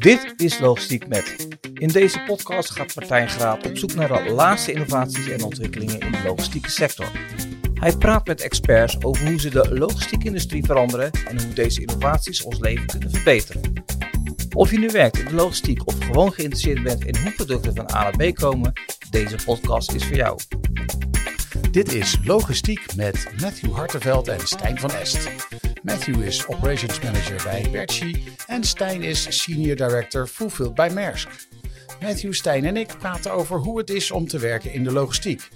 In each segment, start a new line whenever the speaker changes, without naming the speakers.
Dit is Logistiek Met. In deze podcast gaat Martijn Graat op zoek naar de laatste innovaties en ontwikkelingen in de logistieke sector. Hij praat met experts over hoe ze de logistieke industrie veranderen en hoe deze innovaties ons leven kunnen verbeteren. Of je nu werkt in de logistiek of gewoon geïnteresseerd bent in hoe producten van A naar B komen, deze podcast is voor jou.
Dit is Logistiek met Matthew Hartenveld en Stijn van Est. Matthew is Operations Manager bij Bertschy en Stijn is Senior Director Fulfilled bij Maersk. Matthew, Stijn en ik praten over hoe het is om te werken in de logistiek.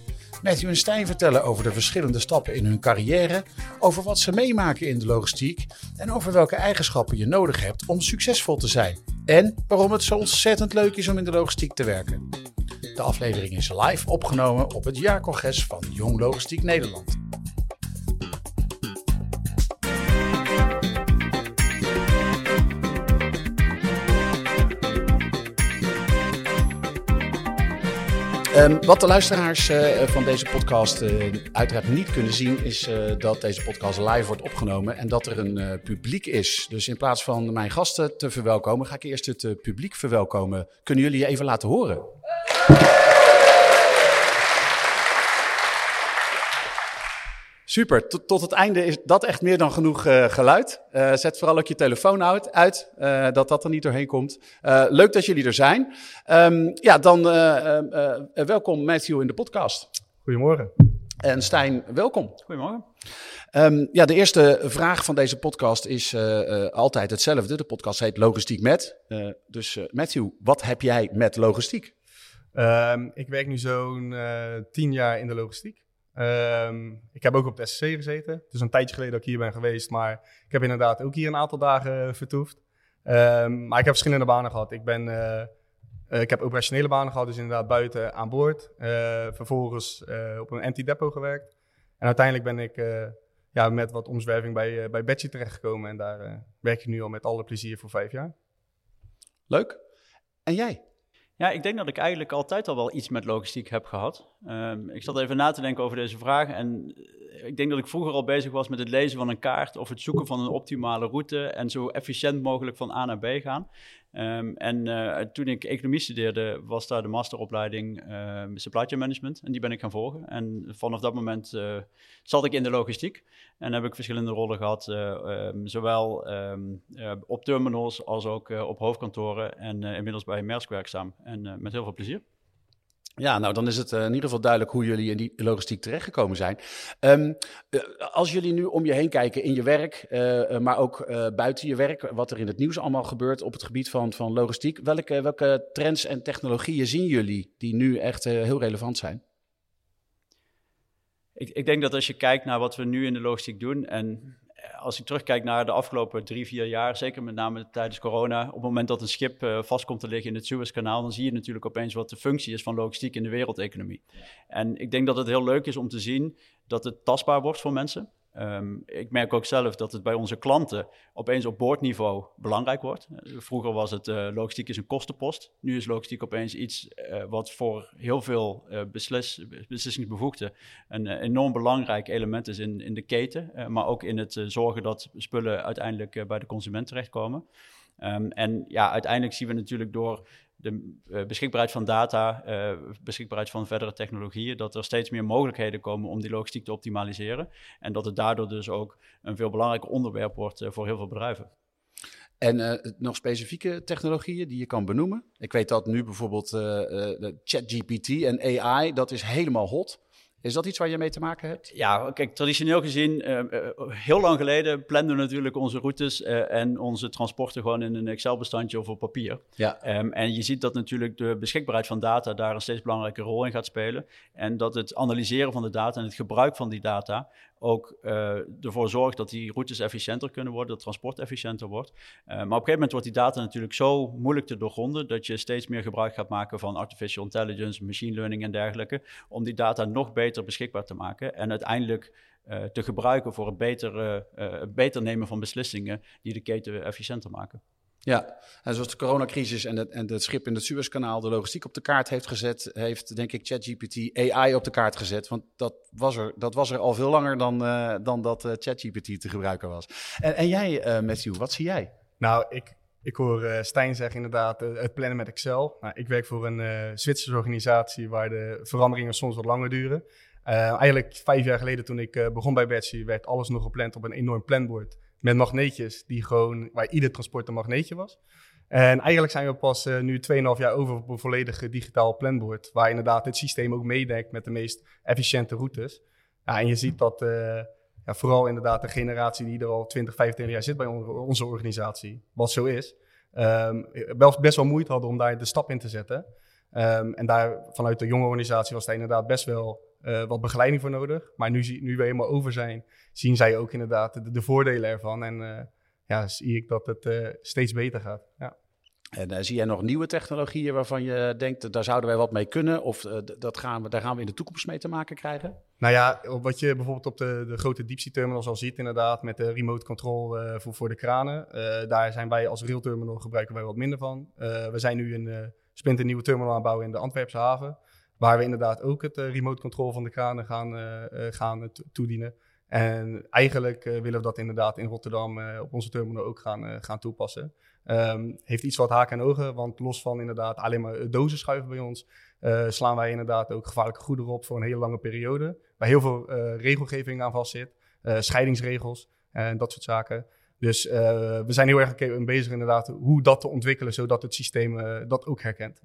Matthew en Stijn vertellen over de verschillende stappen in hun carrière, over wat ze meemaken in de logistiek en over welke eigenschappen je nodig hebt om succesvol te zijn. En waarom het zo ontzettend leuk is om in de logistiek te werken. De aflevering is live opgenomen op het jaarcongres van Jong Logistiek Nederland. Um, wat de luisteraars uh, van deze podcast uh, uiteraard niet kunnen zien, is uh, dat deze podcast live wordt opgenomen en dat er een publiek is. Dus in plaats van mijn gasten te verwelkomen, ga ik eerst het publiek verwelkomen. Kunnen jullie je even laten horen? Super, tot, tot het einde is dat echt meer dan genoeg uh, geluid. Uh, zet vooral ook je telefoon uit, uit uh, dat dat er niet doorheen komt. leuk dat jullie er zijn. Um, ja, dan welkom Matthew in de podcast.
Goedemorgen.
En Stijn, welkom.
Goedemorgen.
Um, ja, de eerste vraag van deze podcast is altijd hetzelfde. De podcast heet Logistiek met. dus Matthew, wat heb jij met logistiek?
Um, ik werk nu zo'n tien jaar in de logistiek. Um, ik heb ook op de SC gezeten. Het is een tijdje geleden dat ik hier ben geweest, maar ik heb inderdaad ook hier een aantal dagen vertoefd. Um, maar ik heb verschillende banen gehad. Ik, ben, uh, ik heb operationele banen gehad, dus inderdaad buiten aan boord. Vervolgens op een anti-depot gewerkt. En uiteindelijk ben ik ja, met wat omzwerving bij, bij Betsy terechtgekomen. En daar werk ik nu al met alle plezier voor vijf jaar.
Leuk. En jij?
Ja, ik denk dat ik eigenlijk altijd al wel iets met logistiek heb gehad. Um, ik zat even na te denken over deze vraag. En eh, ik denk dat ik vroeger al bezig was met het lezen van een kaart of het zoeken van een optimale route en zo efficiënt mogelijk van A naar B gaan. Um, en uh, toen ik economie studeerde, was daar de masteropleiding uh, supply chain management. En die ben ik gaan volgen. En vanaf dat moment uh, zat ik in de logistiek. En heb ik verschillende rollen gehad, um, zowel um, op terminals als ook op hoofdkantoren. En inmiddels bij Maersk werkzaam. En met heel veel plezier.
Ja, nou dan is het in ieder geval duidelijk hoe jullie in die logistiek terechtgekomen zijn. Uh, als jullie nu om je heen kijken in je werk, maar ook buiten je werk, wat er in het nieuws allemaal gebeurt op het gebied van, van logistiek, welke, welke trends en technologieën zien jullie die nu echt heel relevant zijn?
Ik, ik denk dat als je kijkt naar wat we nu in de logistiek doen en als ik terugkijk naar de afgelopen drie, vier jaar, zeker met name tijdens corona, op het moment dat een schip uh, vast komt te liggen in het Suezkanaal, dan zie je natuurlijk opeens wat de functie is van logistiek in de wereldeconomie. En ik denk dat het heel leuk is om te zien dat het tastbaar wordt voor mensen. Um, ik merk ook zelf dat het bij onze klanten opeens op boordniveau belangrijk wordt. Vroeger was het uh, logistiek is een kostenpost. Nu is logistiek opeens iets uh, wat voor heel veel uh, beslis, beslissingsbevoegden een enorm belangrijk element is in, in de keten. maar ook in het zorgen dat spullen uiteindelijk bij de consument terechtkomen. Um, en ja, uiteindelijk zien we natuurlijk door de uh, beschikbaarheid van data, uh, beschikbaarheid van verdere technologieën, dat er steeds meer mogelijkheden komen om die logistiek te optimaliseren. En dat het daardoor dus ook een veel belangrijker onderwerp wordt uh, voor heel veel bedrijven.
En nog specifieke technologieën die je kan benoemen? Ik weet dat nu bijvoorbeeld ChatGPT en AI, dat is helemaal hot. Is dat iets waar je mee te maken hebt?
Ja, kijk, traditioneel gezien, uh, uh, heel lang geleden planden we natuurlijk onze routes uh, en onze transporten gewoon in een Excel-bestandje of op papier. Ja. Um, en je ziet dat natuurlijk de beschikbaarheid van data daar een steeds belangrijke rol in gaat spelen. En dat het analyseren van de data en het gebruik van die data ook uh, ervoor zorgt dat die routes efficiënter kunnen worden, dat transport efficiënter wordt. Uh, maar op een gegeven moment wordt die data natuurlijk zo moeilijk te doorgronden dat je steeds meer gebruik gaat maken van artificial intelligence, machine learning en dergelijke, om die data nog beter beschikbaar te maken en uiteindelijk uh, te gebruiken voor het beter nemen van beslissingen die de keten efficiënter maken.
Ja, en zoals de coronacrisis en het, en het schip in het Suezkanaal de logistiek op de kaart heeft gezet, heeft denk ik ChatGPT AI op de kaart gezet. Want dat was er, dat was er al veel langer dan, uh, dan dat uh, ChatGPT te gebruiken was. En, en jij, uh, Matthew, wat zie jij?
Nou, ik, Ik hoor Stijn zeggen inderdaad het plannen met Excel. Nou, ik werk voor een Zwitserse organisatie waar de veranderingen soms wat langer duren. eigenlijk vijf jaar geleden toen ik begon bij Betsy werd alles nog gepland op een enorm planbord. Met magneetjes die gewoon, waar ieder transport een magneetje was. En eigenlijk zijn we pas nu 2,5 jaar over op een volledig digitaal planbord. Waar inderdaad het systeem ook meedenkt met de meest efficiënte routes. En je ziet dat ja, vooral inderdaad de generatie die er al 20, 25 jaar zit bij onze organisatie, wat zo is, um, best wel moeite hadden om daar de stap in te zetten. Um, en daar vanuit de jonge organisatie was daar inderdaad best wel uh, wat begeleiding voor nodig. Maar nu, nu we helemaal over zijn, zien zij ook inderdaad de, de voordelen ervan. En uh, ja, zie ik dat het uh, steeds beter gaat. Ja.
En zie jij nog nieuwe technologieën waarvan je denkt, daar zouden wij wat mee kunnen? Of dat gaan we, daar gaan we in de toekomst mee te maken krijgen?
Nou ja, wat je bijvoorbeeld op de, de grote diepzee-terminals al ziet inderdaad, met de remote control voor, voor de kranen. daar zijn wij als rail terminal gebruiken wij wat minder van. we zijn nu een splinternieuwe terminal aan bouwen in de Antwerpse haven. Waar we inderdaad ook het remote control van de kranen gaan, gaan toedienen. En eigenlijk willen we dat inderdaad in Rotterdam op onze terminal ook gaan, gaan toepassen. Um, heeft iets wat haken en ogen, want los van inderdaad alleen maar dozen schuiven bij ons, slaan wij inderdaad ook gevaarlijke goederen op voor een hele lange periode. Waar heel veel regelgeving aan vastzit, uh, scheidingsregels en dat soort zaken. Dus we zijn heel erg bezig inderdaad hoe dat te ontwikkelen, zodat het systeem dat ook herkent.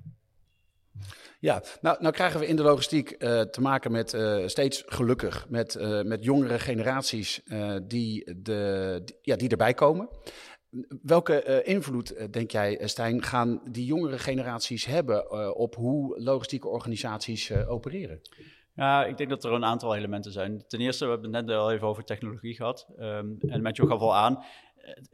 Ja, nou, nou krijgen we in de logistiek te maken met steeds gelukkig met, met jongere generaties die, de, die, ja, die erbij komen. Welke invloed, denk jij, eh, Stijn, gaan die jongere generaties hebben op hoe logistieke organisaties opereren?
Ja, ik denk dat er een aantal elementen zijn. Ten eerste, we hebben het net al even over technologie gehad. Um, en met je gaf al aan,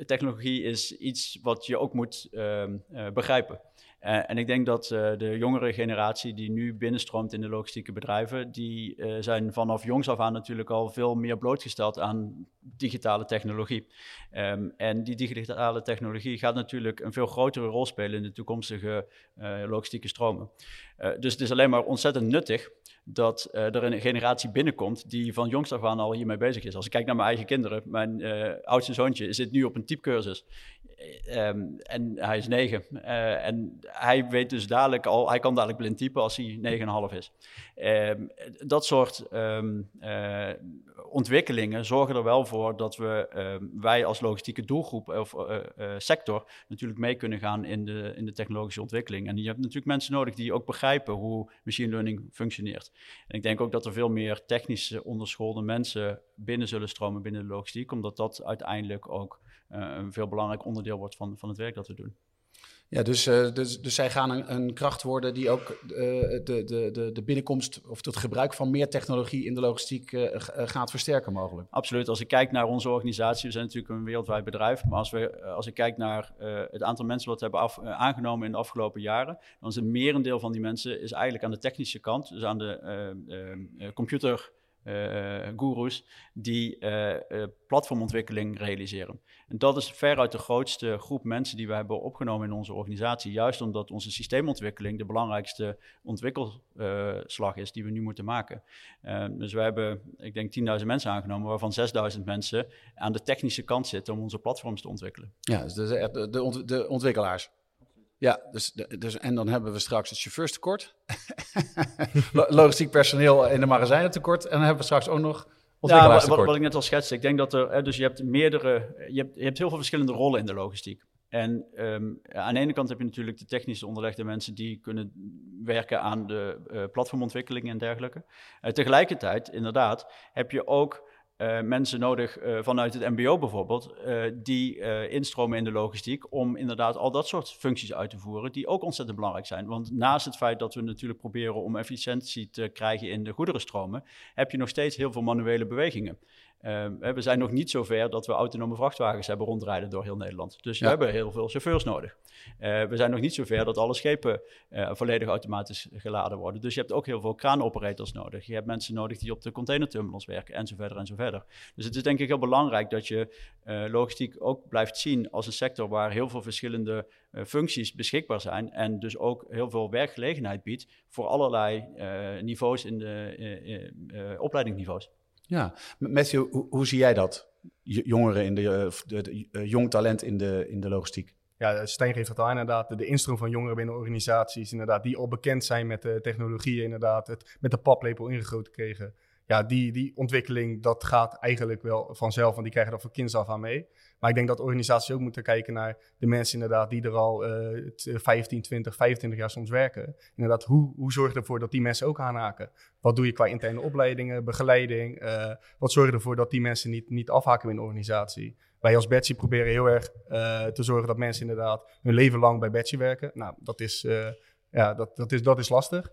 technologie is iets wat je ook moet um, begrijpen. Uh, en ik denk dat uh, de jongere generatie die nu binnenstroomt in de logistieke bedrijven, die uh, zijn vanaf jongs af aan natuurlijk al veel meer blootgesteld aan digitale technologie. Um, en die digitale technologie gaat natuurlijk een veel grotere rol spelen in de toekomstige logistieke stromen. dus het is alleen maar ontzettend nuttig dat er een generatie binnenkomt die van jongs af aan al hiermee bezig is. Als ik kijk naar mijn eigen kinderen, mijn oudste zoontje zit nu op een typecursus. Um, en hij is negen. Uh, en hij weet dus dadelijk al, hij kan dadelijk blind typen als hij 9,5 is. Um, dat soort um, ontwikkelingen zorgen er wel voor dat we, wij als logistieke doelgroep of sector natuurlijk mee kunnen gaan in de, in de technologische ontwikkeling. En je hebt natuurlijk mensen nodig die ook begrijpen hoe machine learning functioneert. En ik denk ook dat er veel meer technisch onderschoolde mensen binnen zullen stromen binnen de logistiek, omdat dat uiteindelijk ook een veel belangrijk onderdeel wordt van, van het werk dat we doen.
Ja, dus, uh, dus, dus zij gaan een, een kracht worden die ook uh, de, de, de, de binnenkomst of het gebruik van meer technologie in de logistiek uh, gaat versterken mogelijk.
Absoluut. Als ik kijk naar onze organisatie, we zijn natuurlijk een wereldwijd bedrijf, maar als, we, als ik kijk naar het aantal mensen wat we hebben af, aangenomen in de afgelopen jaren, dan is een merendeel van die mensen is eigenlijk aan de technische kant, dus aan de computer uh, gurus die uh, platformontwikkeling realiseren. En dat is veruit de grootste groep mensen die we hebben opgenomen in onze organisatie. Juist omdat onze systeemontwikkeling de belangrijkste ontwikkelslag is die we nu moeten maken. dus we hebben, ik denk, 10.000 mensen aangenomen, waarvan 6.000 mensen aan de technische kant zitten om onze platforms te ontwikkelen.
Ja, dus de ontwikkelaars. Ja, dus, dus, en dan hebben we straks het chauffeurstekort, logistiek personeel in de magazijnen tekort en dan hebben we straks ook nog
ja, wat, wat, ik net al schetste. Ik denk dat er, dus je hebt meerdere, je hebt, je hebt heel veel verschillende rollen in de logistiek. En um, aan de ene kant heb je natuurlijk de technisch onderlegde mensen die kunnen werken aan de uh, platformontwikkeling en dergelijke. Uh, tegelijkertijd, inderdaad, heb je ook uh, mensen nodig uh, vanuit het MBO bijvoorbeeld, uh, die instromen in de logistiek om inderdaad al dat soort functies uit te voeren, die ook ontzettend belangrijk zijn. Want naast het feit dat we natuurlijk proberen om efficiëntie te krijgen in de goederenstromen, heb je nog steeds heel veel manuele bewegingen. Uh, we zijn nog niet zover dat we autonome vrachtwagens hebben rondrijden door heel Nederland. Dus we hebben heel veel chauffeurs nodig. Uh, we zijn nog niet zover dat alle schepen uh, volledig automatisch geladen worden. Dus je hebt ook heel veel kraanoperators nodig. Je hebt mensen nodig die op de containerterminals werken en zo verder en zo verder. Dus het is denk ik heel belangrijk dat je eh, logistiek ook blijft zien als een sector waar heel veel verschillende functies beschikbaar zijn. En dus ook heel veel werkgelegenheid biedt voor allerlei niveaus in de opleidingsniveaus.
Ja, Matthew, hoe, hoe zie jij dat? Jongeren in de, de, de, jong talent in de, in de logistiek?
ja, Stijn geeft het inderdaad, de, de instroom van jongeren binnen organisaties, inderdaad, die al bekend zijn met de technologieën, inderdaad, het met de paplepel ingegoten kregen. Ja, die, die ontwikkeling, dat gaat eigenlijk wel vanzelf, want die krijgen dat van kinds af aan mee. Maar ik denk dat organisaties ook moeten kijken naar de mensen inderdaad die er al uh, 15, 20, 25 jaar soms werken. Inderdaad, hoe, hoe zorg je ervoor dat die mensen ook aanhaken? Wat doe je qua interne opleidingen, begeleiding? Uh, wat zorg je ervoor dat die mensen niet, niet afhaken in de organisatie? Wij als Betsy proberen heel erg uh, te zorgen dat mensen inderdaad hun leven lang bij Betsy werken. Nou, dat is, uh, ja, dat, dat, is, dat is lastig,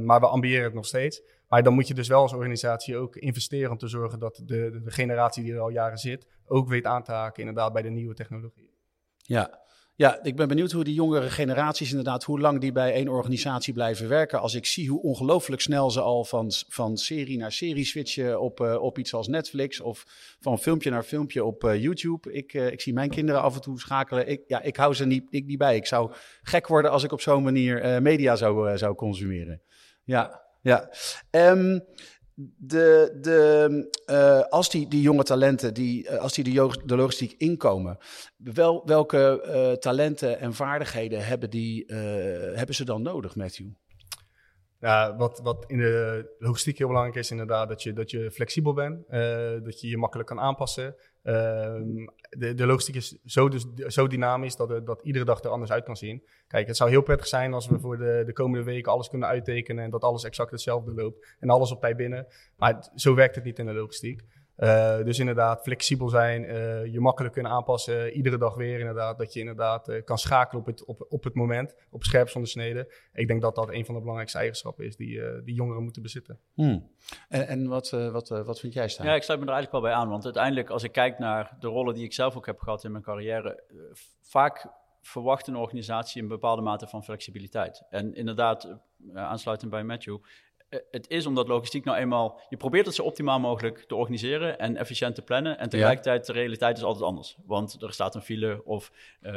maar we ambiëren het nog steeds. Maar dan moet je dus wel als organisatie ook investeren om te zorgen dat de, de, generatie die er al jaren zit, ook weet aan te haken inderdaad bij de nieuwe technologie.
Ja, ja, ik ben benieuwd hoe die jongere generaties inderdaad, hoe lang die bij één organisatie blijven werken. Als ik zie hoe ongelooflijk snel ze al van, van serie naar serie switchen op, uh, op iets als Netflix of van filmpje naar filmpje op uh, YouTube. Ik, uh, ik zie mijn kinderen af en toe schakelen. Ik, ja, ik hou ze niet, ik niet bij. Ik zou gek worden als ik op zo'n manier media zou, zou consumeren. Ja, ja. Um, de, de, uh, als die, die jonge talenten, die, uh, als die de, logistiek inkomen, wel, welke uh, talenten en vaardigheden hebben, die, hebben ze dan nodig, Matthew?
Ja, wat, wat in de logistiek heel belangrijk is, inderdaad, dat je, dat je flexibel bent, dat je je makkelijk kan aanpassen. Ehm, de, de logistiek is zo, dus, zo dynamisch dat, dat iedere dag er anders uit kan zien. Kijk, het zou heel prettig zijn als we voor de, de komende weken alles kunnen uittekenen en dat alles exact hetzelfde loopt en alles op tijd binnen. Maar zo werkt het niet in de logistiek. Uh, dus inderdaad, flexibel zijn, uh, je makkelijk kunnen aanpassen, iedere dag weer inderdaad. Dat je inderdaad uh, kan schakelen op het, op, op het moment, op scherp snede. Ik denk dat dat een van de belangrijkste eigenschappen is die, die jongeren moeten bezitten.
Hmm. En, en wat, wat, wat vind jij, Stijn?
Ja, ik sluit me er eigenlijk wel bij aan. Want uiteindelijk, als ik kijk naar de rollen die ik zelf ook heb gehad in mijn carrière, vaak verwacht een organisatie een bepaalde mate van flexibiliteit. En inderdaad, aansluitend bij Matthew, eh, het is omdat logistiek nou eenmaal... Je probeert het zo optimaal mogelijk te organiseren en efficiënt te plannen. En tegelijkertijd, de realiteit is altijd anders. Want er staat een file of uh,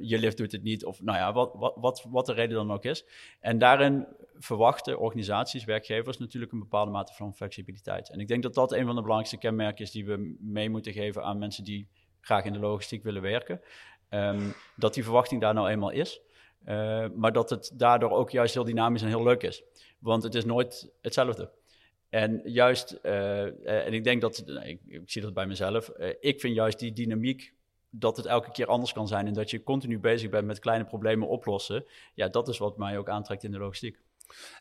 je lift doet het niet. Of nou ja, wat, wat, wat, wat de reden dan ook is. En daarin verwachten organisaties, werkgevers natuurlijk een bepaalde mate van flexibiliteit. En ik denk dat dat een van de belangrijkste kenmerken is die we mee moeten geven aan mensen die graag in de logistiek willen werken. Um, dat die verwachting daar nou eenmaal is. Uh, maar dat het daardoor ook juist heel dynamisch en heel leuk is. Want het is nooit hetzelfde. En juist, uh, en ik denk dat, ik, ik, zie dat bij mezelf, uh, ik vind juist die dynamiek dat het elke keer anders kan zijn en dat je continu bezig bent met kleine problemen oplossen. Ja, dat is wat mij ook aantrekt in de logistiek.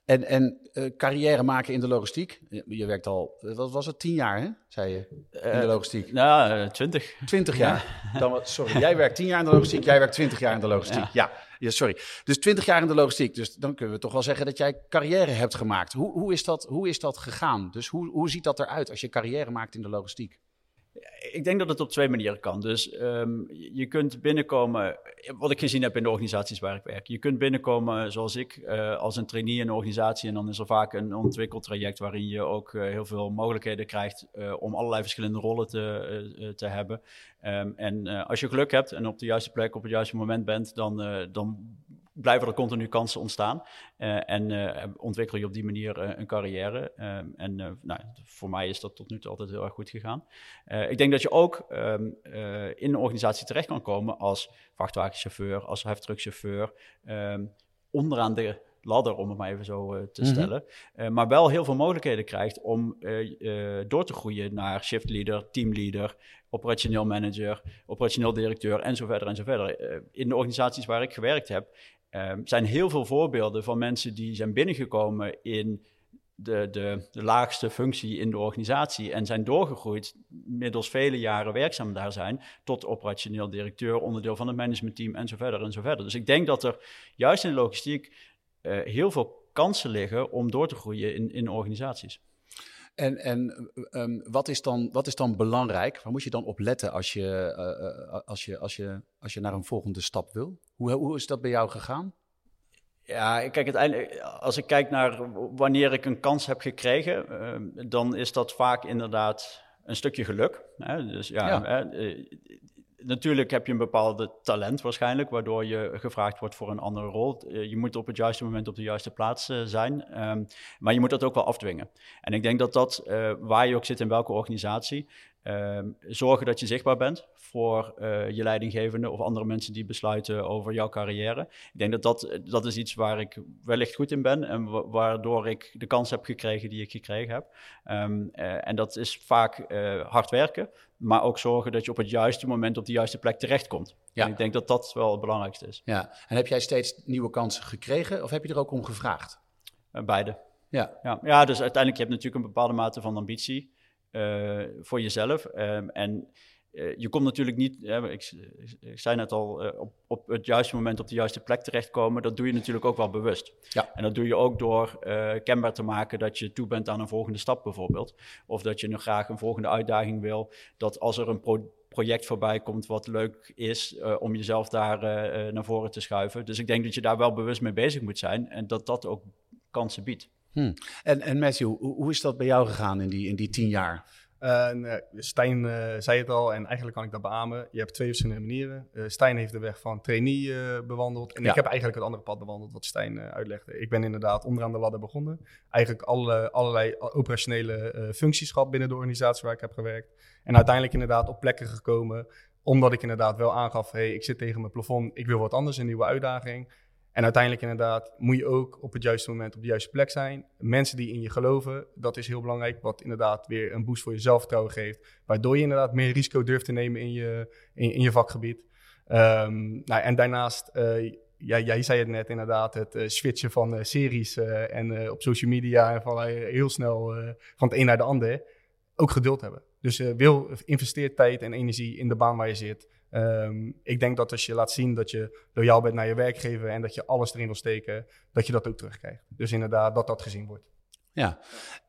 En, en uh, carrière maken in de logistiek. Je, werkt al, wat was het, tien jaar, hè? zei je, in de logistiek?
nou, twintig.
Twintig jaar. Ja. Dan, sorry, jij werkt tien jaar in de logistiek, jij werkt twintig jaar in de logistiek. Ja. ja. Ja, sorry. Dus twintig jaar in de logistiek. Dus dan kunnen we toch wel zeggen dat jij carrière hebt gemaakt. Hoe, hoe, is, dat, hoe is dat gegaan? Dus hoe, hoe ziet dat eruit als je carrière maakt in de logistiek?
Ik denk dat het op twee manieren kan. Dus um, je kunt binnenkomen, wat ik gezien heb in de organisaties waar ik werk. Je kunt binnenkomen zoals ik, uh, als een trainee in een organisatie. En dan is er vaak een ontwikkeltraject waarin je ook uh, heel veel mogelijkheden krijgt uh, om allerlei verschillende rollen te, te hebben. Um, en als je geluk hebt en op de juiste plek op het juiste moment bent, dan, dan blijven er continu kansen ontstaan. Uh, en uh, ontwikkel je op die manier uh, een carrière. en nou, voor mij is dat tot nu toe altijd heel erg goed gegaan. ik denk dat je ook um, in een organisatie terecht kan komen als vrachtwagenchauffeur, als heftruckchauffeur. Um, onderaan de ladder, om het maar even zo te mm -hmm. stellen. maar wel heel veel mogelijkheden krijgt om door te groeien naar shiftleader, teamleader, operationeel manager, operationeel directeur en zo verder en zo verder. in de organisaties waar ik gewerkt heb, zijn heel veel voorbeelden van mensen die zijn binnengekomen in de, de, de, laagste functie in de organisatie en zijn doorgegroeid, middels vele jaren werkzaam daar zijn, tot operationeel directeur, onderdeel van het managementteam en zo verder en zo verder. Dus ik denk dat er juist in de logistiek uh, heel veel kansen liggen om door te groeien in, in organisaties.
En, en um, wat, is dan, wat is dan belangrijk? Waar moet je dan op letten als je, uh, als je, als je, als je naar een volgende stap wil? Hoe, hoe is dat bij jou gegaan?
Ja, kijk, uiteindelijk, als ik kijk naar wanneer ik een kans heb gekregen, uh, dan is dat vaak inderdaad een stukje geluk. Hè? Dus ja, ja. Hè, natuurlijk heb je een bepaalde talent waarschijnlijk, waardoor je gevraagd wordt voor een andere rol. Eh, je moet op het juiste moment op de juiste plaats uh, zijn, um, maar je moet dat ook wel afdwingen. En ik denk dat dat, uh, waar je ook zit in welke organisatie, Ehm, zorgen dat je zichtbaar bent voor uh, je leidinggevende of andere mensen die besluiten over jouw carrière. Ik denk dat dat, dat is iets waar ik wellicht goed in ben en waardoor ik de kans heb gekregen die ik gekregen heb. Um, uh, en dat is vaak uh, hard werken, maar ook zorgen dat je op het juiste moment op de juiste plek terechtkomt. Ja. En ik denk dat dat wel het belangrijkste is.
Ja, en heb jij steeds nieuwe kansen gekregen of heb je er ook om gevraagd?
beide. Ja. Ja. ja, dus uiteindelijk heb je natuurlijk een bepaalde mate van ambitie. Eh, voor jezelf. Ehm, en eh, je komt natuurlijk niet, ik, ik, zei net al, eh, op, op het juiste moment op de juiste plek terechtkomen. Dat doe je natuurlijk ook wel bewust. Ja. En dat doe je ook door kenbaar te maken dat je toe bent aan een volgende stap bijvoorbeeld. Of dat je nog graag een volgende uitdaging wil. Dat als er een project voorbij komt wat leuk is, om jezelf daar naar voren te schuiven. Dus ik denk dat je daar wel bewust mee bezig moet zijn en dat dat ook kansen biedt.
Hmm. En, en Matthew, hoe, hoe, is dat bij jou gegaan in die, in die tien jaar?
Uh, Stijn uh, zei het al en eigenlijk kan ik dat beamen. Je hebt twee verschillende manieren. Uh, Stijn heeft de weg van trainee bewandeld. En ik heb eigenlijk het andere pad bewandeld wat Stijn uitlegde. Ik ben inderdaad onderaan de ladder begonnen. Eigenlijk alle, allerlei operationele functies gehad binnen de organisatie waar ik heb gewerkt. En uiteindelijk inderdaad op plekken gekomen. Omdat ik inderdaad wel aangaf, hey, ik zit tegen mijn plafond. Ik wil wat anders, een nieuwe uitdaging. En uiteindelijk inderdaad moet je ook op het juiste moment op de juiste plek zijn. Mensen die in je geloven, dat is heel belangrijk. Wat inderdaad weer een boost voor je zelfvertrouwen geeft. Waardoor je inderdaad meer risico durft te nemen in je, in, je vakgebied. Um, nou, en daarnaast, ja, jij zei het net inderdaad, het uh, switchen van uh, series en op social media. En van heel snel van het een naar de ander. Ook geduld hebben. Dus wil investeer tijd en energie in de baan waar je zit. Um, ik denk dat als je laat zien dat je loyaal bent naar je werkgever en dat je alles erin wil steken, dat je dat ook terugkrijgt. Dus inderdaad, dat dat gezien wordt.
Ja,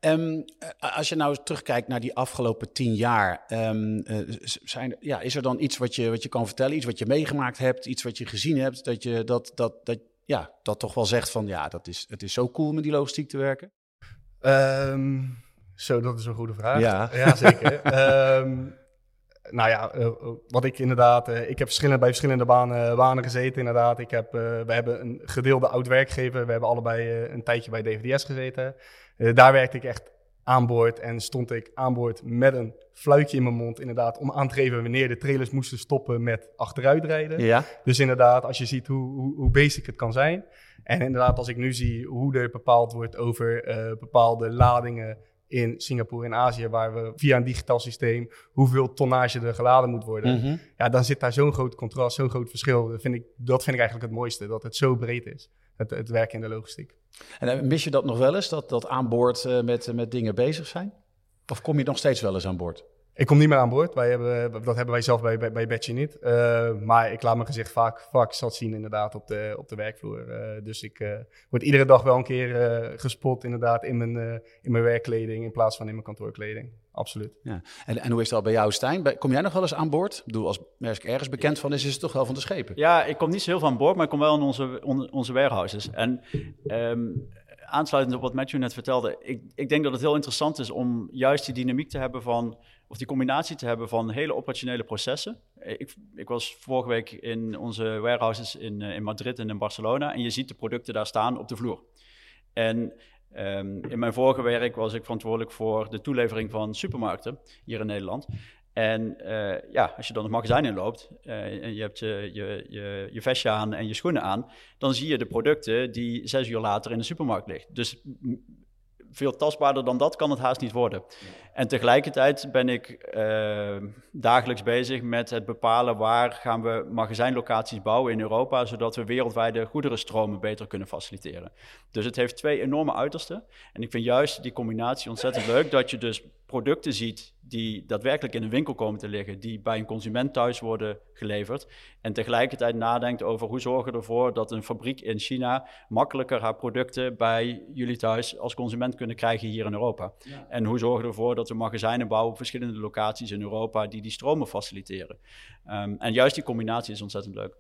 um, als je nou terugkijkt naar die afgelopen tien jaar, um, zijn, ja, is er dan iets wat je, wat je kan vertellen, iets wat je meegemaakt hebt, iets wat je gezien hebt, dat je dat, dat, dat, ja, dat toch wel zegt van ja, dat is, het is zo cool met die logistiek te werken?
Um, zo, dat is een goede vraag. Ja, ja zeker. nou ja, uh, wat ik inderdaad, uh, ik heb verschillende, bij verschillende banen, banen gezeten inderdaad. Ik heb, we hebben een gedeelde oud werkgever. We hebben allebei een tijdje bij DVDS gezeten. daar werkte ik echt aan boord en stond ik aan boord met een fluitje in mijn mond inderdaad om aan te geven wanneer de trailers moesten stoppen met achteruitrijden. Ja. Dus inderdaad, als je ziet hoe, hoe, hoe basic het kan zijn. En inderdaad, als ik nu zie hoe er bepaald wordt over bepaalde ladingen in Singapore en Azië, waar we via een digitaal systeem hoeveel tonnage er geladen moet worden. Mhm. Ja, dan zit daar zo'n groot contrast, zo'n groot verschil. Dat vind, ik, dat vind ik eigenlijk het mooiste, dat het zo breed is, het, het werken in de logistiek.
En eh, mis je dat nog wel eens, dat, dat aan boord uh, met, met dingen bezig zijn? Of kom je nog steeds wel eens aan boord?
Ik kom niet meer aan boord. Wij hebben, dat hebben wij zelf bij, bij, bij Betje niet. Uh, maar ik laat mijn gezicht vaak, vaak zat zien inderdaad op de, op de werkvloer. Uh, dus ik uh, word iedere dag wel een keer gespot inderdaad in mijn, in mijn werkkleding in plaats van in mijn kantoorkleding. Absoluut.
Ja. En, en hoe is dat bij jou Stijn? Kom jij nog wel eens aan boord? Ik bedoel, als Maersk ergens bekend van is, is het toch wel van de schepen?
Ja, ik kom niet zo heel van boord, maar ik kom wel in onze, on, onze warehouses. En... Um, aansluitend op wat Matthew net vertelde, ik, ik denk dat het heel interessant is om juist die dynamiek te hebben van of die combinatie te hebben van hele operationele processen. Ik, ik was vorige week in onze warehouses in, eh, in Madrid en in Barcelona en je ziet de producten daar staan op de vloer. En um, in mijn vorige werk was ik verantwoordelijk voor de toelevering van supermarkten hier in Nederland. En uh, ja, als je dan het magazijn inloopt uh, en je hebt je, je, je, je vestje aan en je schoenen aan, dan zie je de producten die zes uur later in de supermarkt liggen. Dus veel tastbaarder dan dat kan het haast niet worden. En tegelijkertijd ben ik uh, dagelijks bezig met het bepalen waar gaan we magazijnlocaties bouwen in Europa, zodat we wereldwijde goederenstromen beter kunnen faciliteren. Dus het heeft twee enorme uitersten. En ik vind juist die combinatie ontzettend leuk, dat je dus producten ziet die daadwerkelijk in een winkel komen te liggen, die bij een consument thuis worden geleverd. En tegelijkertijd nadenkt over hoe zorgen we ervoor dat een fabriek in China makkelijker haar producten bij jullie thuis als consument kunnen krijgen hier in Europa. En hoe zorgen we ervoor dat magazijnen bouwen op verschillende locaties in Europa die die stromen faciliteren. Um, en juist die combinatie is ontzettend leuk.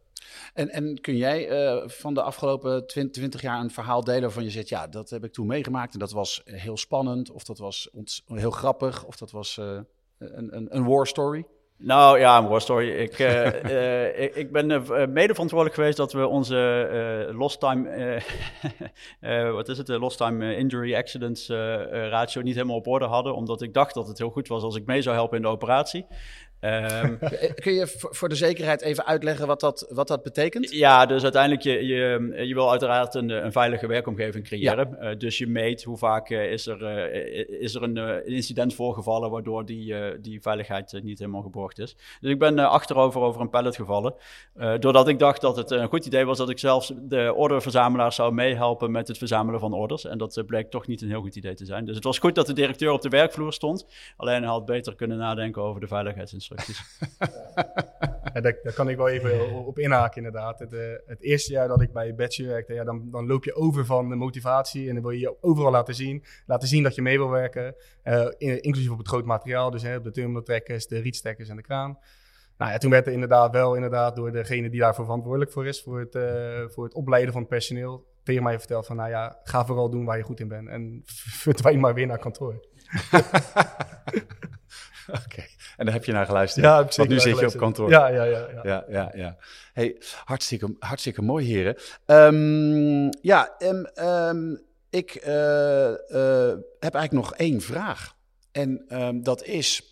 En, en kun jij uh, van de afgelopen 20, 20, jaar een verhaal delen waarvan je zegt, ja, dat heb ik toen meegemaakt en dat was heel spannend, of dat was heel grappig, of dat was uh, een, een, een war story?
Nou ja, een story. Ik, uh, ik, ik, ben mede verantwoordelijk geweest dat we onze lost time, wat is het, de lost time injury accidents ratio niet helemaal op orde hadden, omdat ik dacht dat het heel goed was als ik mee zou helpen in de operatie.
Um, Kun je voor de zekerheid even uitleggen wat dat, wat dat betekent?
Ja, dus uiteindelijk je, je, je wil uiteraard een, een veilige werkomgeving creëren. Ja. Uh, dus je meet hoe vaak uh, is er, uh, is er een incident voorgevallen waardoor die, die veiligheid niet helemaal geborgd is. Dus ik ben achterover over een pallet gevallen. doordat ik dacht dat het een goed idee was dat ik zelfs de orderverzamelaar zou meehelpen met het verzamelen van orders. En dat bleek toch niet een heel goed idee te zijn. Dus het was goed dat de directeur op de werkvloer stond. Alleen hij had beter kunnen nadenken over de
ja, daar, daar, kan ik wel even op inhaken inderdaad. Het, uh, het, eerste jaar dat ik bij Betsy werkte, ja, dan, dan loop je over van de motivatie en dan wil je je overal laten zien. Laten zien dat je mee wil werken, uh, in, inclusief op het groot materiaal, dus hè, op de terminaltrekkers, de rietstekkers en de kraan. Nou ja, toen werd er inderdaad wel inderdaad door degene die daarvoor verantwoordelijk voor is, voor het, uh, voor het opleiden van het personeel, tegen mij verteld van, nou ja, ga vooral doen waar je goed in bent en verdwijn maar weer naar kantoor.
Oké, en daar heb je naar geluisterd.
Ja,
Want nu zit je op kantoor.
Ja, ja, ja.
Ja, ja, ja. ja. Hey, hartstikke, hartstikke mooi, heren. Um, ja, um, um, ik uh, uh, heb eigenlijk nog één vraag. En dat is,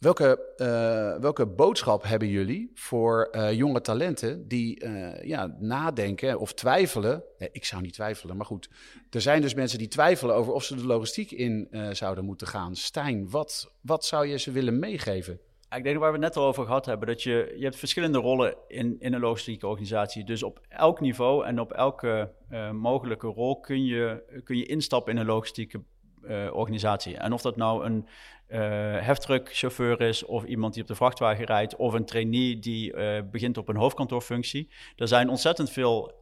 Welke, uh, welke boodschap hebben jullie voor uh, jonge talenten die uh, ja, nadenken of twijfelen? Ik zou niet twijfelen, maar goed. Er zijn dus mensen die twijfelen over of ze de logistiek in zouden moeten gaan. Stijn, wat, wat zou je ze willen meegeven?
Ik denk waar we het net al over gehad hebben, dat je, je hebt verschillende rollen in, in een logistieke organisatie. Dus op elk niveau en op elke mogelijke rol kun je, kun je instappen in een logistieke organisatie. En of dat nou een uh, heftruckchauffeur is, of iemand die op de vrachtwagen rijdt, of een trainee die uh, begint op een hoofdkantoorfunctie. Er zijn ontzettend veel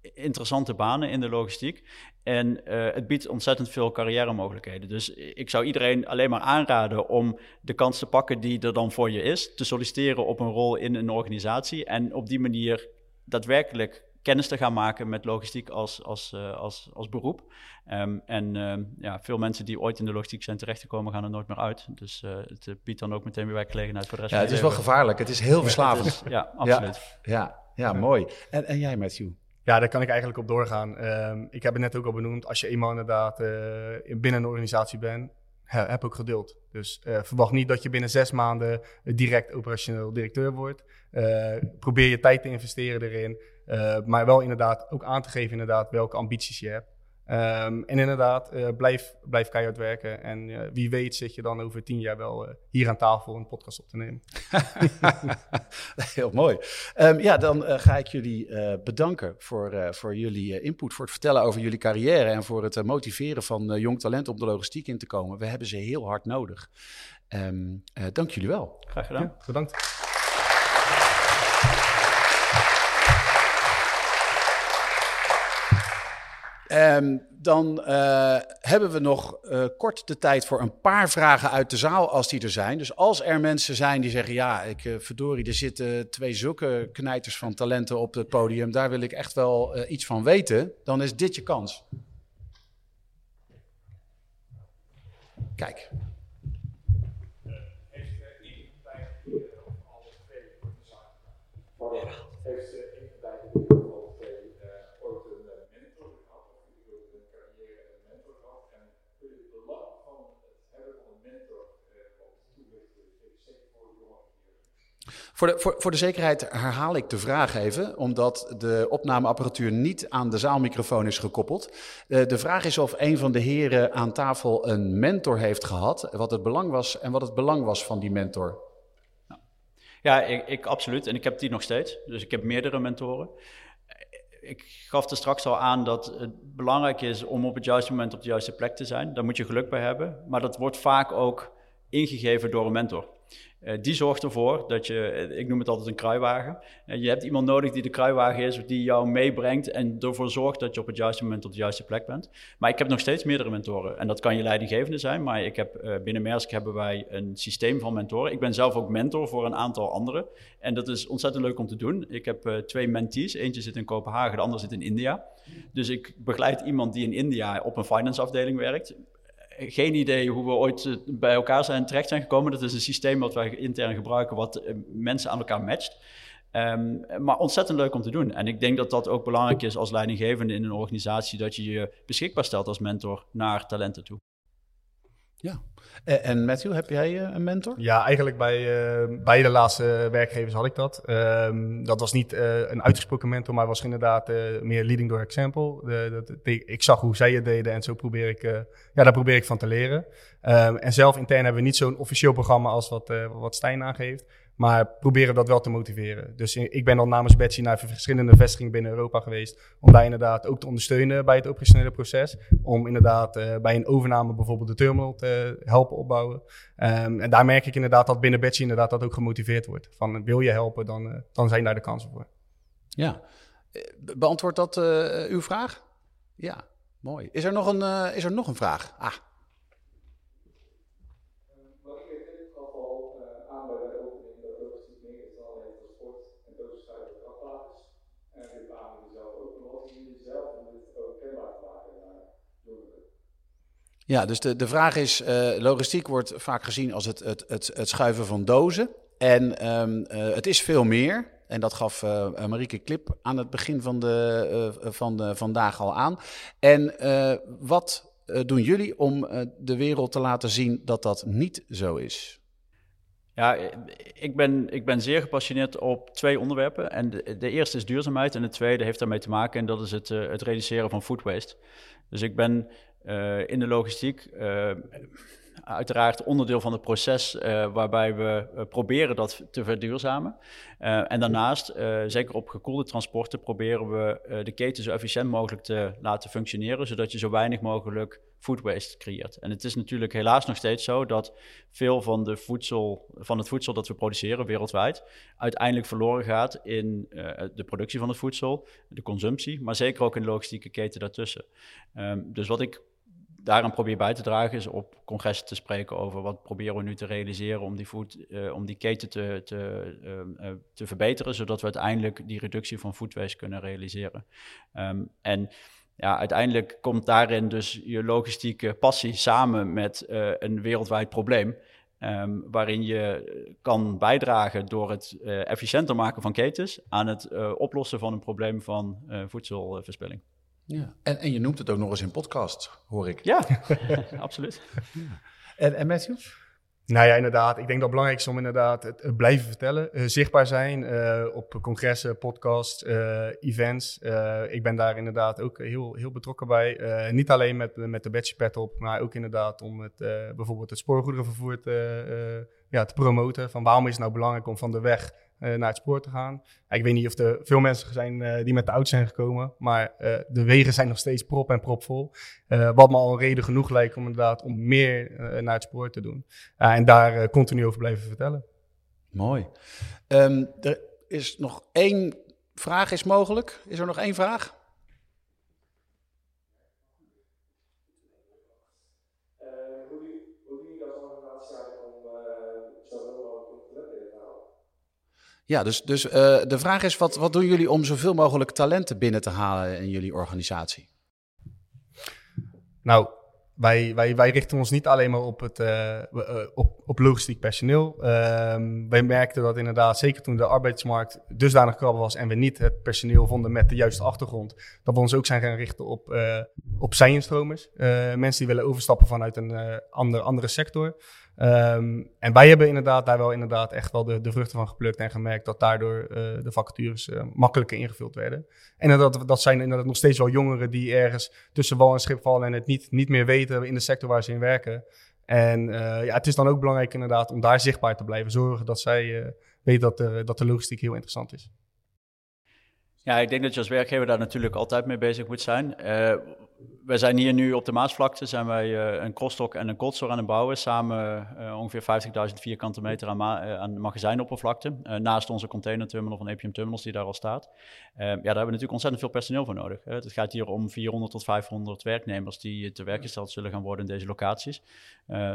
interessante banen in de logistiek. En het biedt ontzettend veel carrière mogelijkheden. Dus ik zou iedereen alleen maar aanraden om de kans te pakken die er dan voor je is. Te solliciteren op een rol in een organisatie. En op die manier daadwerkelijk kennis te gaan maken met logistiek als, als, uh, als, als beroep. Um, en uh, ja, veel mensen die ooit in de logistiek zijn terechtgekomen, gaan er nooit meer uit. Dus uh, het biedt dan ook meteen weer werkgelegenheid voor de rest
ja,
van
het is wel gevaarlijk. Het is heel verslavend.
Is, ja, absoluut.
Ja, ja, ja, mooi. En, en jij, Matthew?
Ja, daar kan ik eigenlijk op doorgaan. Um, ik heb het net ook al benoemd. Als je eenmaal inderdaad binnen een organisatie bent, heb ook geduld. Dus uh, verwacht niet dat je binnen zes maanden direct operationeel directeur wordt. Uh, probeer je tijd te investeren erin. Uh, maar wel inderdaad ook aan te geven inderdaad welke ambities je hebt. Um, en inderdaad, uh, blijf, blijf keihard werken. En uh, wie weet zit je dan over tien jaar wel uh, hier aan tafel een podcast op te nemen.
Heel mooi. Um, ja, dan ga ik jullie bedanken voor, voor jullie input, voor het vertellen over jullie carrière en voor het motiveren van jong talent om de logistiek in te komen. We hebben ze heel hard nodig. Um, dank jullie wel.
Graag gedaan.
Ja, bedankt.
Um, dan uh, hebben we nog uh, kort de tijd voor een paar vragen uit de zaal, als die er zijn. Dus als er mensen zijn die zeggen: Ja, ik, uh, verdorie, er zitten twee zulke knijters van talenten op het podium, daar wil ik echt wel iets van weten, dan is dit je kans. Kijk. Heeft iemand bij of alle twee voor de zaak? Heeft iemand bij Voor de, voor, voor de zekerheid herhaal ik de vraag even, omdat de opnameapparatuur niet aan de zaalmicrofoon is gekoppeld. Uh, de vraag is of een van de heren aan tafel een mentor heeft gehad, wat het belang was en wat het belang was van die mentor.
Ja, ik, ik absoluut. En ik heb die nog steeds. Dus ik heb meerdere mentoren ik gaf er straks al aan dat het belangrijk is om op het juiste moment op de juiste plek te zijn. Daar moet je geluk bij hebben. Maar dat wordt vaak ook ingegeven door een mentor. Uh, die zorgt ervoor dat je, eh, ik noem het altijd een kruiwagen. Uh, je hebt iemand nodig die de kruiwagen is, die jou meebrengt en ervoor zorgt dat je op het juiste moment op de juiste plek bent. Maar ik heb nog steeds meerdere mentoren. En dat kan je leidinggevende zijn, maar ik heb, binnen Maersk hebben wij een systeem van mentoren. Ik ben zelf ook mentor voor een aantal anderen. En dat is ontzettend leuk om te doen. Ik heb twee mentees. Eentje zit in Kopenhagen, de andere zit in India. Dus ik begeleid iemand die in India op een finance afdeling werkt geen idee hoe we ooit bij elkaar zijn terecht zijn gekomen. Dat is een systeem wat wij intern gebruiken, wat mensen aan elkaar matcht. Ehm, maar ontzettend leuk om te doen. En ik denk dat dat ook belangrijk is als leidinggevende in een organisatie, dat je je beschikbaar stelt als mentor naar talenten toe.
Ja. En Matthew, heb jij eh, een mentor?
Ja, eigenlijk bij uh, beide laatste werkgevers had ik dat. Um, dat was niet een uitgesproken mentor, maar was inderdaad meer leading door example. De, ik zag hoe zij het deden en zo probeer ik, ja, daar probeer ik van te leren. Um, en zelf intern hebben we niet zo'n officieel programma als wat, wat Stijn aangeeft. Maar proberen dat wel te motiveren. Dus ik ben dan namens Betsy naar verschillende vestigingen binnen Europa geweest. Om daar inderdaad ook te ondersteunen bij het operationele proces. Om inderdaad uh, bij een overname bijvoorbeeld de terminal te helpen opbouwen. Um, en daar merk ik inderdaad dat binnen Betsy inderdaad dat ook gemotiveerd wordt. Van wil je helpen, dan, uh, dan zijn daar de kansen voor.
Ja. Beantwoordt dat uw vraag? Ja, mooi. Is er nog een, is er nog een vraag? Ah. Ja, dus de, de vraag is, uh, logistiek wordt vaak gezien als het, het, het, het schuiven van dozen. En um, uh, het is veel meer. En dat gaf uh, Marieke Klip aan het begin van, de, van de vandaag al aan. En wat doen jullie om de wereld te laten zien dat dat niet zo is?
Ja, ik ben, ik ben zeer gepassioneerd op twee onderwerpen. En de, de eerste is duurzaamheid en de tweede heeft daarmee te maken en dat is het, het reduceren van food waste. Dus ik ben uh, in de logistiek. Uh, uiteraard onderdeel van het proces uh, waarbij we proberen dat te verduurzamen. en daarnaast, zeker op gekoelde transporten, proberen we de keten zo efficiënt mogelijk te laten functioneren, zodat je zo weinig mogelijk food waste creëert. En het is natuurlijk helaas nog steeds zo dat veel van, de voedsel, van het voedsel dat we produceren wereldwijd uiteindelijk verloren gaat in de productie van het voedsel, de consumptie, maar zeker ook in de logistieke keten daartussen. Um, dus wat ik daaraan probeer bij te dragen is op congressen te spreken over wat proberen we nu te realiseren om die, food, uh, om die keten te, te, uh, uh, te verbeteren, zodat we uiteindelijk die reductie van food waste kunnen realiseren. Um, en ja, uiteindelijk komt daarin dus je logistieke passie samen met een wereldwijd probleem. Um, waarin je kan bijdragen door het efficiënter maken van ketens aan het oplossen van een probleem van voedselverspilling.
Ja. En, en je noemt het ook nog eens in podcast, hoor ik.
Ja, absoluut. Ja.
En, en Matthew?
Nou ja, inderdaad. Ik denk dat het belangrijk is om inderdaad het, blijven vertellen. Uh, zichtbaar zijn uh, op congressen, podcasts, uh, events. ik ben daar inderdaad ook heel, heel betrokken bij. niet alleen met, met de Betsy Pet op, maar ook inderdaad om het, bijvoorbeeld het spoorgoederenvervoer te, ja, te promoten. Van waarom is het nou belangrijk om van de weg naar het spoor te gaan. Ik weet niet of er veel mensen zijn uh, die met de auto zijn gekomen, maar uh, de wegen zijn nog steeds prop en propvol. wat me al een reden genoeg lijkt om inderdaad om meer naar het spoor te doen. en daar continu over blijven vertellen.
Mooi. Um, er is nog één vraag is mogelijk. Is er nog één vraag? Ja, dus, dus uh, de vraag is, wat, wat doen jullie om zoveel mogelijk talenten binnen te halen in jullie organisatie?
Nou, wij, wij, wij richten ons niet alleen maar op, het, uh, op, op logistiek personeel. Uh, wij merkten dat inderdaad, zeker toen de arbeidsmarkt dusdanig krap was en we niet het personeel vonden met de juiste achtergrond, dat we ons ook zijn gaan richten op, uh, op zijinstromers. mensen die willen overstappen vanuit een andere, andere sector. Um, en wij hebben inderdaad daar wel inderdaad echt wel de, de vruchten van geplukt en gemerkt dat daardoor uh, de vacatures uh, makkelijker ingevuld werden. En dat, dat zijn inderdaad nog steeds wel jongeren die ergens tussen wal en schip vallen en het niet, niet meer weten in de sector waar ze in werken. En uh, ja, het is dan ook belangrijk inderdaad om daar zichtbaar te blijven zorgen dat zij weten dat, de, dat de logistiek heel interessant is.
Ja, ik denk dat je als werkgever daar natuurlijk altijd mee bezig moet zijn. Wij zijn hier nu op de Maasvlakte, zijn wij uh, een crossdock en een coldstore aan het bouwen. Samen uh, ongeveer 50.000 vierkante meter aan, ma aan magazijnoppervlakte. naast onze containerterminal van APM Terminals die daar al staat. ja, daar hebben we natuurlijk ontzettend veel personeel voor nodig. het gaat hier om 400 tot 500 werknemers die te werk gesteld zullen gaan worden in deze locaties.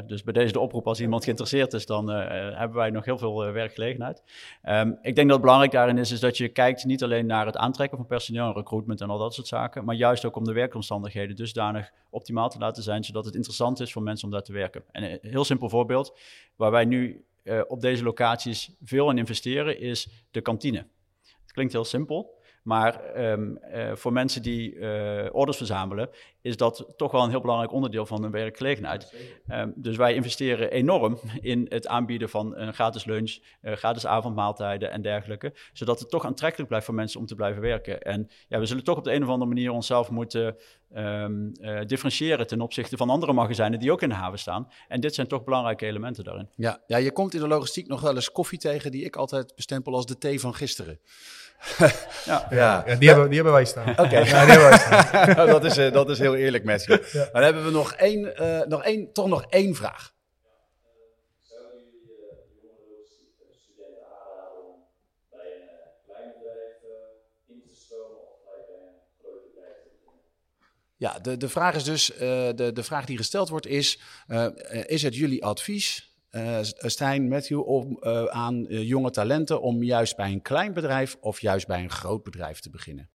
dus bij deze de oproep, als iemand geïnteresseerd is, dan hebben wij nog heel veel werkgelegenheid. Um, ik denk dat het belangrijk daarin is, is dat je kijkt niet alleen naar het aantrekken van personeel en recruitment en al dat soort zaken, maar juist ook om de werkomstandigheden dusdanig optimaal te laten zijn, zodat het interessant is voor mensen om daar te werken. En een heel simpel voorbeeld, waar wij nu op deze locaties veel in investeren, is de kantine. Het klinkt heel simpel, maar ehm, eh, voor mensen die uh, orders verzamelen, is dat toch wel een heel belangrijk onderdeel van hun werkgelegenheid. Um, dus wij investeren enorm in het aanbieden van een gratis lunch, uh, gratis avondmaaltijden en dergelijke. Zodat het toch aantrekkelijk blijft voor mensen om te blijven werken. En ja, we zullen toch op de een of andere manier onszelf moeten um, differentiëren ten opzichte van andere magazijnen die ook in de haven staan. En dit zijn toch belangrijke elementen daarin.
Ja, ja je komt in de logistiek nog wel eens koffie tegen die ik altijd bestempel als de thee van gisteren.
ja. ja. die, hebben, die hebben wij staan.
Oké, ja, dat, is, uh, dat is heel eerlijk met je. Dan hebben we nog één, uh, nog één, toch nog één vraag. Ja, de, de vraag is dus, uh, de, de vraag die gesteld wordt is, uh, is het jullie advies uh, Stijn, Matthew, om, aan jonge talenten om juist bij een klein bedrijf of juist bij een groot bedrijf te beginnen?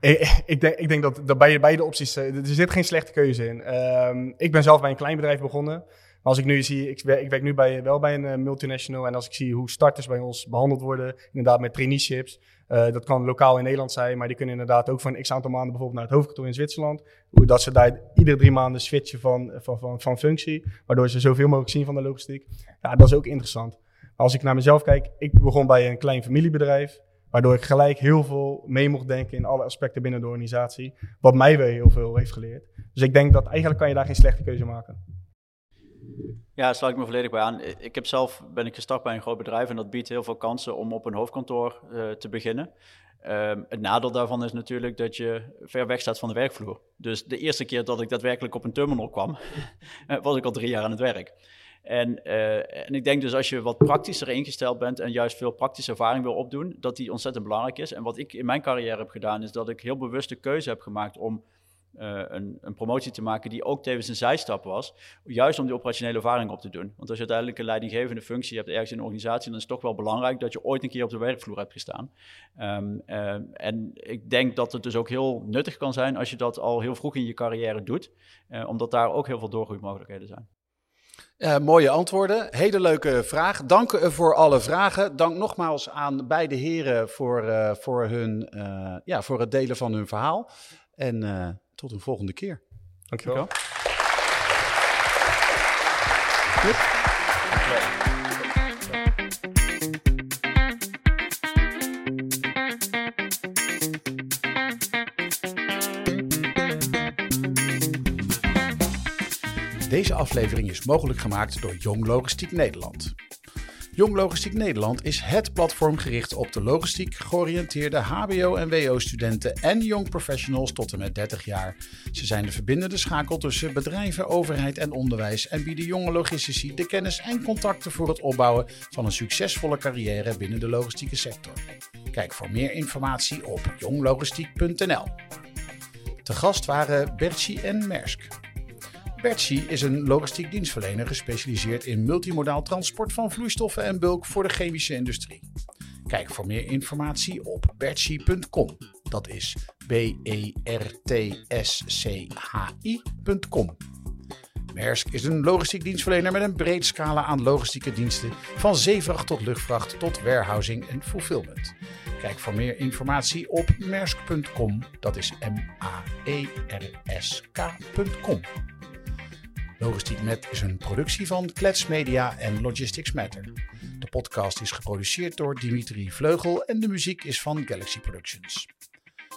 Ik, denk, ik denk dat, dat bij beide opties, er zit geen slechte keuze in. Uh, ik ben zelf bij een klein bedrijf begonnen. Maar als ik nu zie, ik werk, ik werk nu bij, wel bij een multinational. En als ik zie hoe starters bij ons behandeld worden, inderdaad met traineeships. Uh, dat kan lokaal in Nederland zijn, maar die kunnen inderdaad ook een x aantal maanden bijvoorbeeld naar het hoofdkantoor in Zwitserland. Dat ze daar iedere drie maanden switchen van, van, van, van functie, waardoor ze zoveel mogelijk zien van de logistiek. Ja, dat is ook interessant. Maar als ik naar mezelf kijk, ik begon bij een klein familiebedrijf, waardoor ik gelijk heel veel mee mocht denken in alle aspecten binnen de organisatie, wat mij weer heel veel heeft geleerd. Dus ik denk dat eigenlijk kan je daar geen slechte keuze maken.
Ja, daar sluit ik me volledig bij aan. Ik heb zelf ben ik gestart bij een groot bedrijf en dat biedt heel veel kansen om op een hoofdkantoor uh, te beginnen. Um, het nadeel daarvan is natuurlijk dat je ver weg staat van de werkvloer. Dus de eerste keer dat ik daadwerkelijk op een terminal kwam, was ik al drie jaar aan het werk. En, uh, en ik denk dus als je wat praktischer ingesteld bent en juist veel praktische ervaring wil opdoen, dat die ontzettend belangrijk is. En wat ik in mijn carrière heb gedaan, is dat ik heel bewust de keuze heb gemaakt om uh, een, een, promotie te maken die ook tevens een zijstap was, juist om die operationele ervaring op te doen. Want als je uiteindelijk een leidinggevende functie hebt ergens in een organisatie, dan is het toch wel belangrijk dat je ooit een keer op de werkvloer hebt gestaan. Um, uh, en ik denk dat het dus ook heel nuttig kan zijn als je dat al heel vroeg in je carrière doet, uh, omdat daar ook heel veel doorgroeimogelijkheden zijn.
Mooie antwoorden. Hele leuke vraag. Dank voor alle vragen. Dank nogmaals aan beide heren voor, voor, hun, ja, voor het delen van hun verhaal. En tot een volgende keer.
Dankjewel. Dankjewel.
Deze aflevering is mogelijk gemaakt door Jong Logistiek Nederland. Jong Logistiek Nederland is het platform gericht op de logistiek georiënteerde HBO- en WO-studenten en jong professionals tot en met 30 jaar. Ze zijn de verbindende schakel tussen bedrijven, overheid en onderwijs en bieden jonge logistici de kennis en contacten voor het opbouwen van een succesvolle carrière binnen de logistieke sector. Kijk voor meer informatie op jonglogistiek.nl. Te gast waren Bertje en Mersk. Bertsi is een logistiek dienstverlener gespecialiseerd in multimodaal transport van vloeistoffen en bulk voor de chemische industrie. Kijk voor meer informatie op bertsi.com. Dat is B-E-R-T-S-C-H-I.com. Maersk is een logistiek dienstverlener met een breed scala aan logistieke diensten, van zeevracht tot luchtvracht tot warehousing en fulfillment. Kijk voor meer informatie op maersk.com. Dat is M-A-E-R-S-K.com. Logistiek Met is een productie van Klets Media en Logistics Matter. De podcast is geproduceerd door Dimitri Vleugel en de muziek is van Galaxy Productions.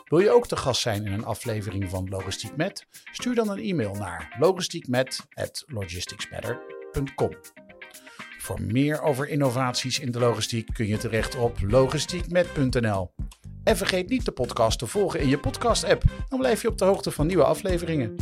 Wil je ook te gast zijn in een aflevering van Logistiek Met? Stuur dan een e-mail naar logistiekmet@logisticsmatter.com. Voor meer over innovaties in de logistiek kun je terecht op logistiekmet.nl. En vergeet niet de podcast te volgen in je podcast-app, dan blijf je op de hoogte van nieuwe afleveringen.